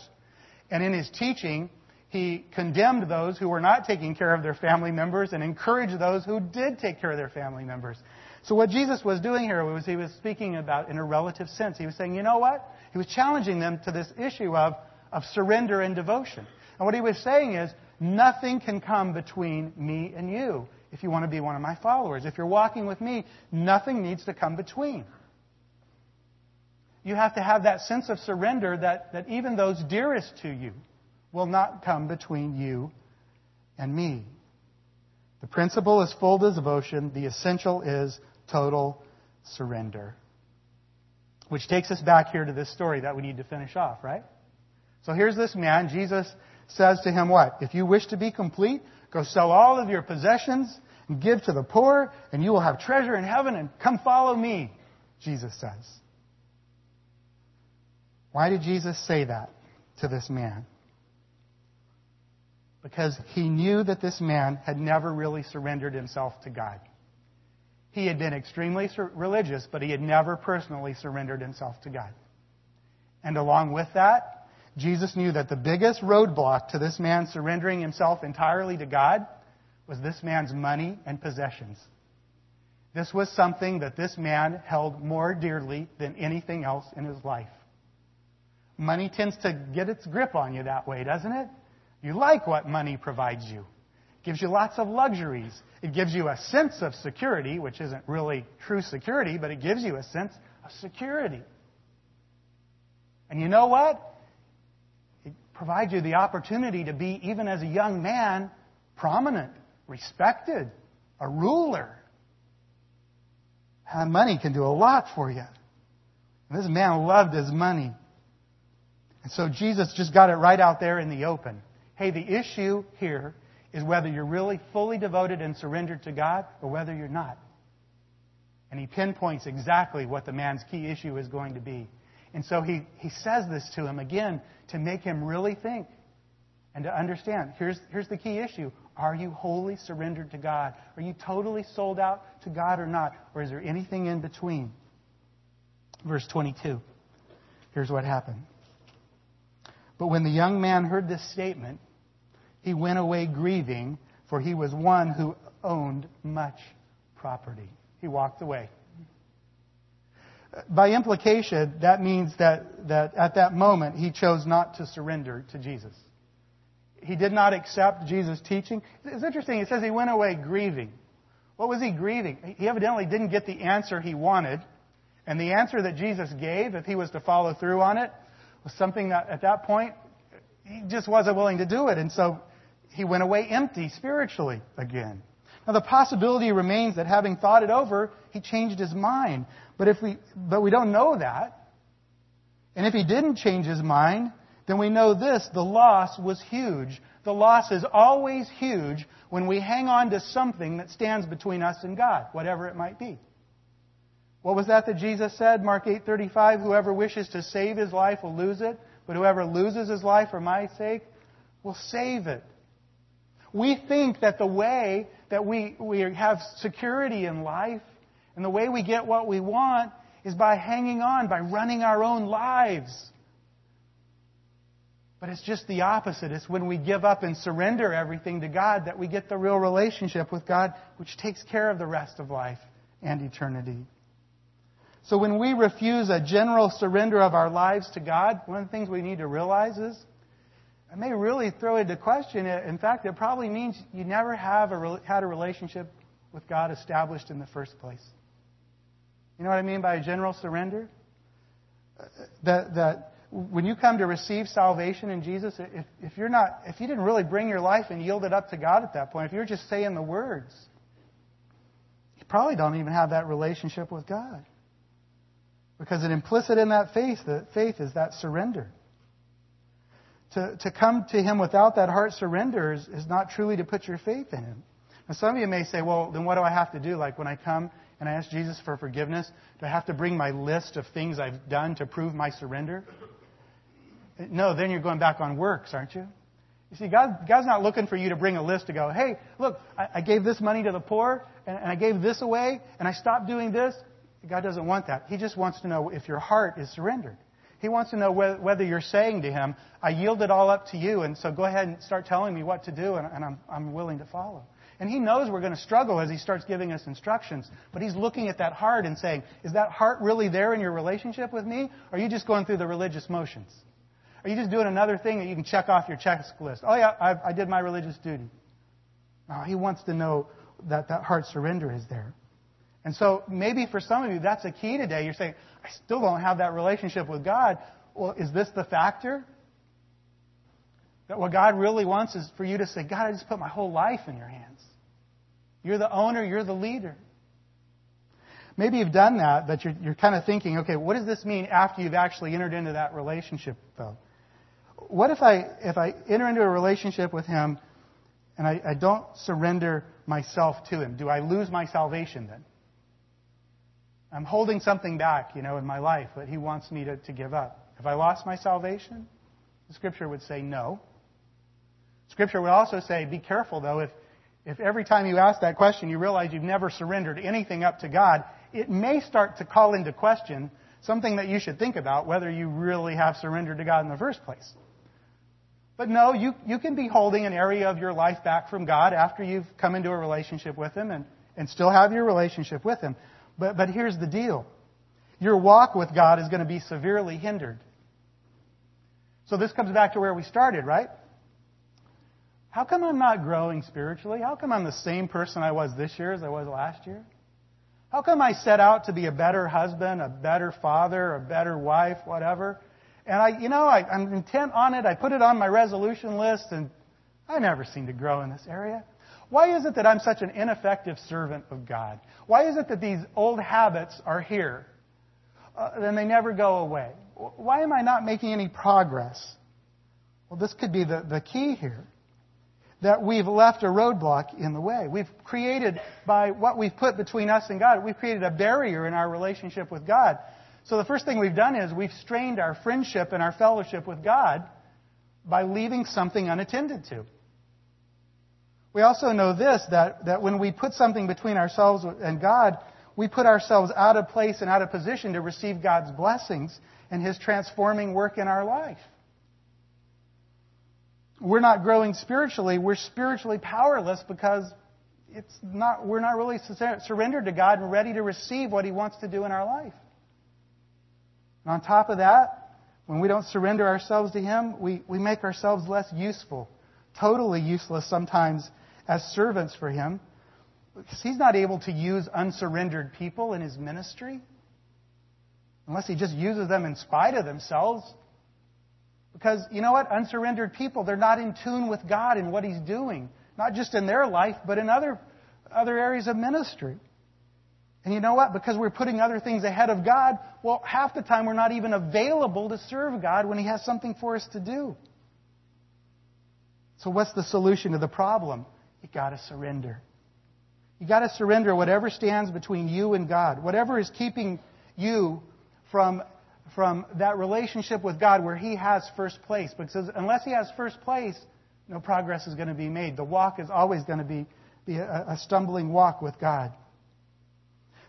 And in his teaching, he condemned those who were not taking care of their family members and encouraged those who did take care of their family members. So what Jesus was doing here was he was speaking about in a relative sense. He was saying, you know what? He was challenging them to this issue of, of surrender and devotion. And what he was saying is, nothing can come between me and you if you want to be one of my followers. If you're walking with me, nothing needs to come between. You have to have that sense of surrender that, that even those dearest to you will not come between you and me. The principle is full devotion. The essential is total surrender. Which takes us back here to this story that we need to finish off, right? So here's this man. Jesus says to him what? If you wish to be complete, go sell all of your possessions and give to the poor, and you will have treasure in heaven, and come follow me, Jesus says. Why did Jesus say that to this man? Because he knew that this man had never really surrendered himself to God. He had been extremely religious, but he had never personally surrendered himself to God. And along with that, Jesus knew that the biggest roadblock to this man surrendering himself entirely to God was this man's money and possessions. This was something that this man held more dearly than anything else in his life. Money tends to get its grip on you that way, doesn't it? You like what money provides you. It gives you lots of luxuries. It gives you a sense of security, which isn't really true security, but it gives you a sense of security. And you know what? Provide you the opportunity to be, even as a young man, prominent, respected, a ruler. And money can do a lot for you. And this man loved his money. And so Jesus just got it right out there in the open. Hey, the issue here is whether you're really fully devoted and surrendered to God or whether you're not. And he pinpoints exactly what the man's key issue is going to be. And so he, he says this to him again to make him really think and to understand. Here's, here's the key issue Are you wholly surrendered to God? Are you totally sold out to God or not? Or is there anything in between? Verse 22. Here's what happened. But when the young man heard this statement, he went away grieving, for he was one who owned much property. He walked away. By implication, that means that, that at that moment he chose not to surrender to Jesus. He did not accept Jesus' teaching. It's interesting. It says he went away grieving. What was he grieving? He evidently didn't get the answer he wanted. And the answer that Jesus gave, if he was to follow through on it, was something that at that point he just wasn't willing to do it. And so he went away empty spiritually again. Now the possibility remains that having thought it over, he changed his mind. But if we, but we don't know that. And if he didn't change his mind, then we know this, the loss was huge. The loss is always huge when we hang on to something that stands between us and God, whatever it might be. What was that that Jesus said? Mark 8:35, whoever wishes to save his life will lose it, but whoever loses his life for my sake will save it. We think that the way that we, we have security in life and the way we get what we want is by hanging on, by running our own lives. But it's just the opposite. It's when we give up and surrender everything to God that we get the real relationship with God, which takes care of the rest of life and eternity. So when we refuse a general surrender of our lives to God, one of the things we need to realize is it may really throw into question. In fact, it probably means you never have a, had a relationship with God established in the first place. You know what I mean by general surrender? That, that when you come to receive salvation in Jesus, if, if you're not, if you didn't really bring your life and yield it up to God at that point, if you're just saying the words, you probably don't even have that relationship with God. Because an implicit in that faith, the faith is that surrender. To, to come to Him without that heart surrender is, is not truly to put your faith in Him. Now, some of you may say, well, then what do I have to do? Like when I come and I ask Jesus for forgiveness, do I have to bring my list of things I've done to prove my surrender? No, then you're going back on works, aren't you? You see, God, God's not looking for you to bring a list to go, hey, look, I, I gave this money to the poor, and, and I gave this away, and I stopped doing this. God doesn't want that. He just wants to know if your heart is surrendered. He wants to know whether you're saying to Him, I yield it all up to you, and so go ahead and start telling me what to do, and, and I'm, I'm willing to follow. And He knows we're going to struggle as He starts giving us instructions, but He's looking at that heart and saying, Is that heart really there in your relationship with me, or are you just going through the religious motions? Are you just doing another thing that you can check off your checklist? Oh, yeah, I, I did my religious duty. He wants to know that that heart surrender is there. And so maybe for some of you, that's a key today. You're saying, I still don't have that relationship with God. Well, is this the factor? That what God really wants is for you to say, God, I just put my whole life in your hands. You're the owner, you're the leader. Maybe you've done that, but you're, you're kind of thinking, okay, what does this mean after you've actually entered into that relationship, though? What if I, if I enter into a relationship with Him and I, I don't surrender myself to Him? Do I lose my salvation then? I'm holding something back, you know, in my life that He wants me to, to give up. Have I lost my salvation? The Scripture would say no. Scripture would also say, be careful though, if, if every time you ask that question you realize you've never surrendered anything up to God, it may start to call into question something that you should think about, whether you really have surrendered to God in the first place. But no, you, you can be holding an area of your life back from God after you've come into a relationship with Him and, and still have your relationship with Him. But, but here's the deal. Your walk with God is going to be severely hindered. So this comes back to where we started, right? How come I'm not growing spiritually? How come I'm the same person I was this year as I was last year? How come I set out to be a better husband, a better father, a better wife, whatever? And I, you know, I, I'm intent on it. I put it on my resolution list, and I never seem to grow in this area. Why is it that I'm such an ineffective servant of God? Why is it that these old habits are here uh, and they never go away? Why am I not making any progress? Well, this could be the, the key here. That we've left a roadblock in the way. We've created, by what we've put between us and God, we've created a barrier in our relationship with God. So the first thing we've done is we've strained our friendship and our fellowship with God by leaving something unattended to. We also know this that, that when we put something between ourselves and God, we put ourselves out of place and out of position to receive God's blessings and His transforming work in our life. We're not growing spiritually, we're spiritually powerless because it's not, we're not really surrendered to God and ready to receive what He wants to do in our life. And on top of that, when we don't surrender ourselves to Him, we, we make ourselves less useful, totally useless sometimes as servants for Him. Because He's not able to use unsurrendered people in His ministry unless He just uses them in spite of themselves. Because, you know what? Unsurrendered people, they're not in tune with God and what He's doing. Not just in their life, but in other, other areas of ministry. And you know what? Because we're putting other things ahead of God, well, half the time we're not even available to serve God when He has something for us to do. So what's the solution to the problem? You gotta surrender. You gotta surrender whatever stands between you and God. Whatever is keeping you from, from that relationship with God where He has first place. Because unless He has first place, no progress is going to be made. The walk is always going to be, be a, a stumbling walk with God.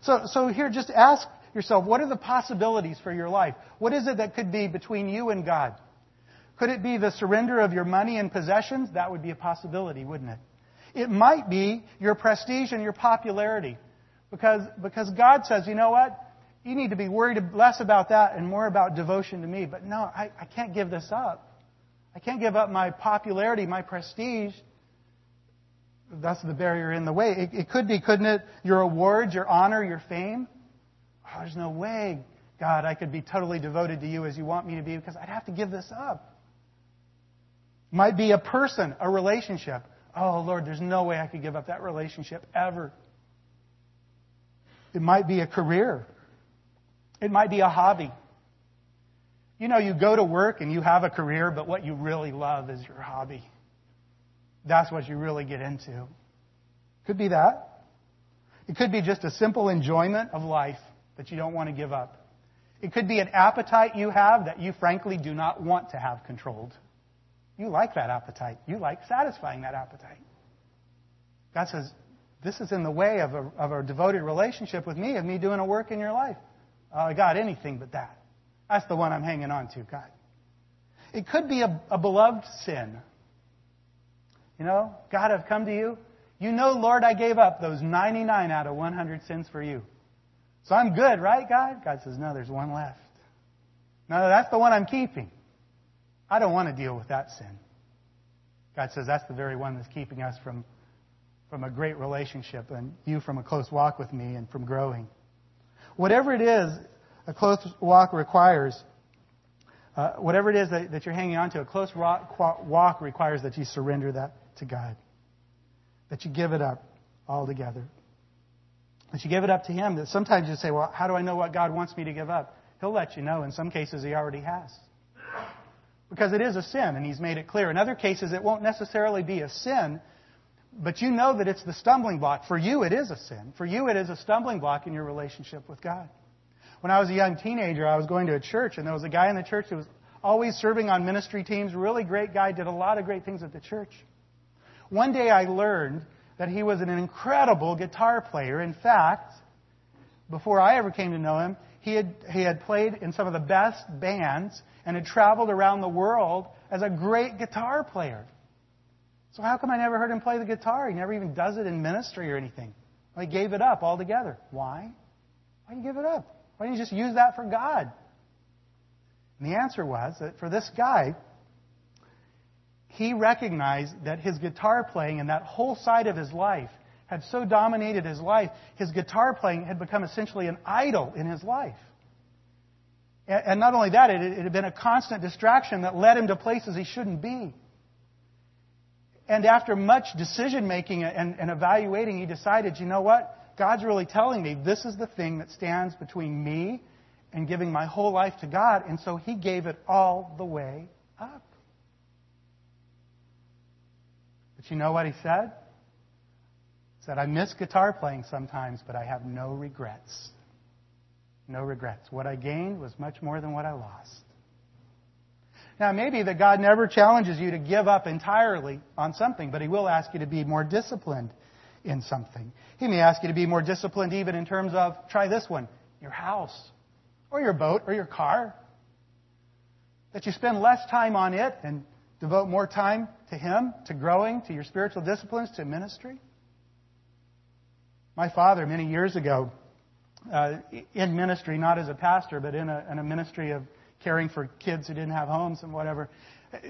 So, so here, just ask yourself, what are the possibilities for your life? What is it that could be between you and God? Could it be the surrender of your money and possessions? That would be a possibility, wouldn't it? It might be your prestige and your popularity. Because, because God says, you know what? You need to be worried less about that and more about devotion to me. But no, I, I can't give this up. I can't give up my popularity, my prestige. That's the barrier in the way. It, it could be, couldn't it? Your awards, your honor, your fame. Oh, there's no way, God, I could be totally devoted to you as you want me to be because I'd have to give this up. Might be a person, a relationship. Oh, Lord, there's no way I could give up that relationship ever. It might be a career. It might be a hobby. You know, you go to work and you have a career, but what you really love is your hobby. That's what you really get into. Could be that. It could be just a simple enjoyment of life that you don't want to give up. It could be an appetite you have that you frankly do not want to have controlled. You like that appetite. You like satisfying that appetite. God says, this is in the way of a, of a devoted relationship with me, of me doing a work in your life. Uh, God, anything but that. That's the one I'm hanging on to, God. It could be a, a beloved sin. You know, God, I've come to you. You know, Lord, I gave up those 99 out of 100 sins for you. So I'm good, right, God? God says, no, there's one left. No, that's the one I'm keeping. I don't want to deal with that sin. God says that's the very one that's keeping us from, from a great relationship and you from a close walk with me and from growing. Whatever it is a close walk requires, uh, whatever it is that, that, you're hanging on to, a close walk requires that you surrender that to God. That you give it up altogether. That you give it up to Him. That sometimes you say, well, how do I know what God wants me to give up? He'll let you know. In some cases, He already has. Because it is a sin, and He's made it clear. In other cases, it won't necessarily be a sin, but you know that it's the stumbling block. For you, it is a sin. For you, it is a stumbling block in your relationship with God. When I was a young teenager, I was going to a church, and there was a guy in the church who was always serving on ministry teams. Really great guy, did a lot of great things at the church. One day I learned that he was an incredible guitar player. In fact, before I ever came to know him, he had, he had played in some of the best bands and had traveled around the world as a great guitar player. So how come I never heard him play the guitar? He never even does it in ministry or anything. Well, he gave it up altogether. Why? Why did you give it up? Why don't you just use that for God? And the answer was that for this guy, he recognized that his guitar playing and that whole side of his life had so dominated his life, his guitar playing had become essentially an idol in his life. And not only that, it had been a constant distraction that led him to places he shouldn't be. And after much decision making and, and evaluating, he decided, you know what? God's really telling me this is the thing that stands between me and giving my whole life to God. And so he gave it all the way up. But you know what he said? He said, I miss guitar playing sometimes, but I have no regrets. No regrets. What I gained was much more than what I lost. Now, maybe that God never challenges you to give up entirely on something, but He will ask you to be more disciplined in something. He may ask you to be more disciplined even in terms of, try this one, your house, or your boat, or your car. That you spend less time on it and devote more time to Him, to growing, to your spiritual disciplines, to ministry. My father, many years ago, uh, in ministry, not as a pastor, but in a, in a ministry of caring for kids who didn't have homes and whatever,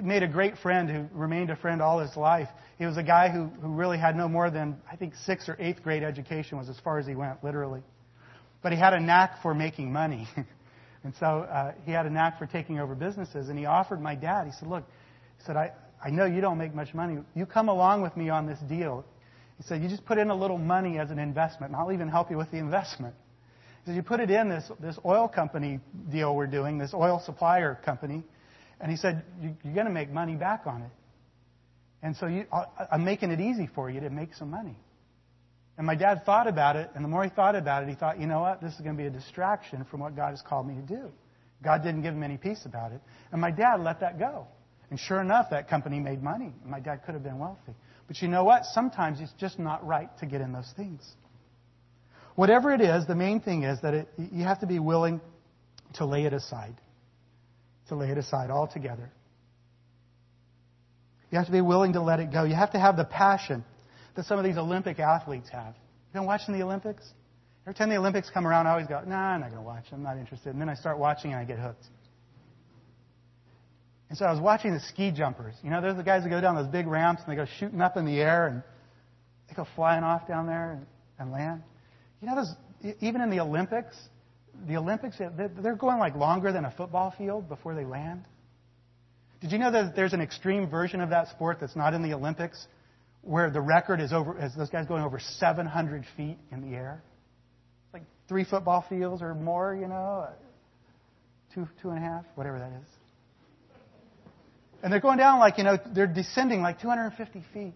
made a great friend who remained a friend all his life. He was a guy who, who really had no more than, I think, sixth or eighth grade education was as far as he went, literally. But he had a knack for making money. and so uh, he had a knack for taking over businesses. And he offered my dad, he said, Look, he said, I, I know you don't make much money. You come along with me on this deal. He said, You just put in a little money as an investment, and I'll even help you with the investment. He You put it in this, this oil company deal we're doing, this oil supplier company. And he said, you, You're going to make money back on it. And so you, I'm making it easy for you to make some money. And my dad thought about it, and the more he thought about it, he thought, you know what? This is going to be a distraction from what God has called me to do. God didn't give him any peace about it. And my dad let that go. And sure enough, that company made money. My dad could have been wealthy. But you know what? Sometimes it's just not right to get in those things. Whatever it is, the main thing is that it, you have to be willing to lay it aside. To lay it aside altogether. You have to be willing to let it go. You have to have the passion that some of these Olympic athletes have. You've been watching the Olympics? Every time the Olympics come around, I always go, nah, I'm not going to watch. I'm not interested. And then I start watching and I get hooked. And so I was watching the ski jumpers. You know, there's the guys that go down those big ramps and they go shooting up in the air and they go flying off down there and, and land. You know, even in the Olympics, the Olympics, they're going like longer than a football field before they land. Did you know that there's an extreme version of that sport that's not in the Olympics where the record is over, is those guys going over 700 feet in the air? Like three football fields or more, you know, uh, two, two and a half, whatever that is. And they're going down like, you know, they're descending like 250 feet.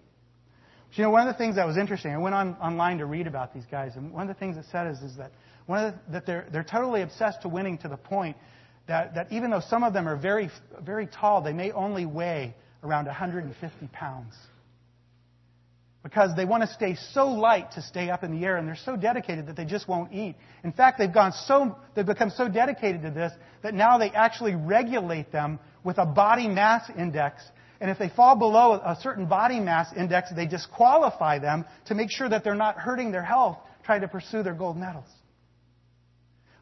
You know, one of the things that was interesting, I went on online to read about these guys, and one of the things it said is, is that one of the, that they're they're totally obsessed to winning to the point that, that even though some of them are very very tall, they may only weigh around 150 pounds. Because they want to stay so light to stay up in the air, and they're so dedicated that they just won't eat. In fact, they've gone so they've become so dedicated to this that now they actually regulate them with a body mass index. And if they fall below a certain body mass index, they disqualify them to make sure that they're not hurting their health trying to pursue their gold medals.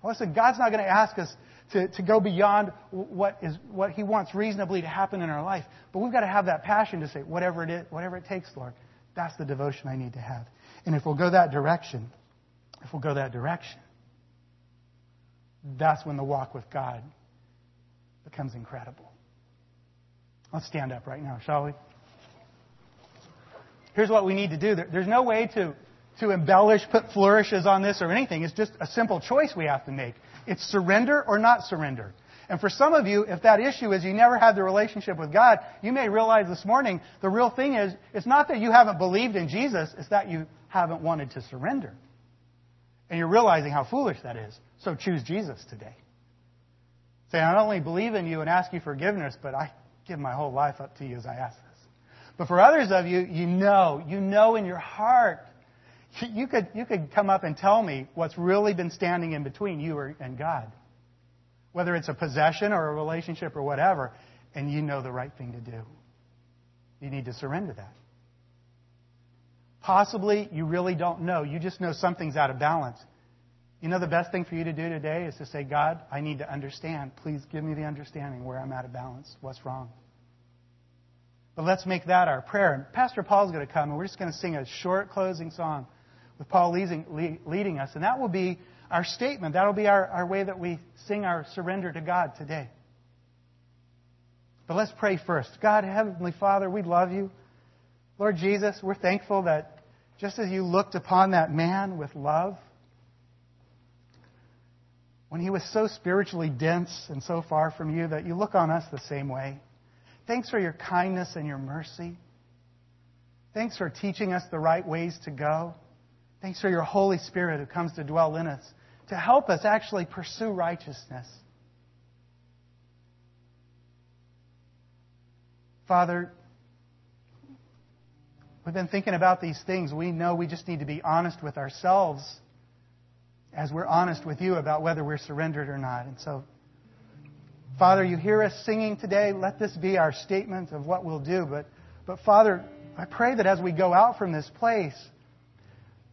Well, listen, God's not going to ask us to, to go beyond what, is, what He wants reasonably to happen in our life. But we've got to have that passion to say, whatever it is, whatever it takes, Lord, that's the devotion I need to have. And if we'll go that direction, if we'll go that direction, that's when the walk with God becomes incredible. Let's stand up right now, shall we? Here's what we need to do. There's no way to, to embellish, put flourishes on this or anything. It's just a simple choice we have to make. It's surrender or not surrender. And for some of you, if that issue is you never had the relationship with God, you may realize this morning the real thing is it's not that you haven't believed in Jesus, it's that you haven't wanted to surrender. And you're realizing how foolish that is. So choose Jesus today. Say, I not only believe in you and ask you forgiveness, but I give my whole life up to you as I ask this. But for others of you, you know, you know in your heart, you could, you could come up and tell me what's really been standing in between you and God. Whether it's a possession or a relationship or whatever, and you know the right thing to do. You need to surrender that. Possibly you really don't know. You just know something's out of balance. You know, the best thing for you to do today is to say, God, I need to understand. Please give me the understanding where I'm out of balance, what's wrong. But let's make that our prayer. And Pastor Paul's going to come, and we're just going to sing a short closing song with Paul leading, us. And that will be our statement. That will be our, our way that we sing our surrender to God today. But let's pray first. God, Heavenly Father, we love you. Lord Jesus, we're thankful that just as you looked upon that man with love, when he was so spiritually dense and so far from you that you look on us the same way. Thanks for your kindness and your mercy. Thanks for teaching us the right ways to go. Thanks for your Holy Spirit who comes to dwell in us to help us actually pursue righteousness. Father, we've been thinking about these things. We know we just need to be honest with ourselves as we're honest with you about whether we're surrendered or not. And so, Father, you hear us singing today. Let this be our statement of what we'll do. But, but Father, I pray that as we go out from this place,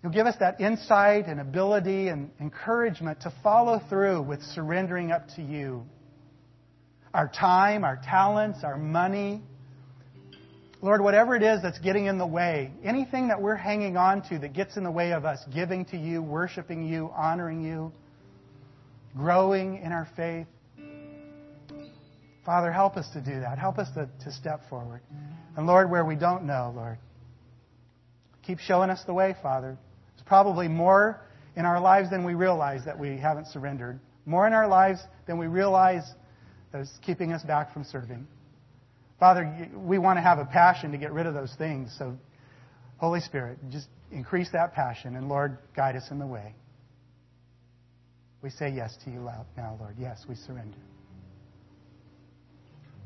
you'll give us that insight and ability and encouragement to follow through with surrendering up to you. Our time, our talents, our money. Lord, whatever it is that's getting in the way, anything that we're hanging on to that gets in the way of us giving to you, worshiping you, honoring you, growing in our faith, Father, help us to do that. Help us to, to step forward. And Lord, where we don't know, Lord, keep showing us the way, Father. There's probably more in our lives than we realize that we haven't surrendered. More in our lives than we realize that is keeping us back from serving. Father, we want to have a passion to get rid of those things. So, Holy Spirit, just increase that passion. And Lord, guide us in the way. We say yes to you now, Lord. Yes, we surrender.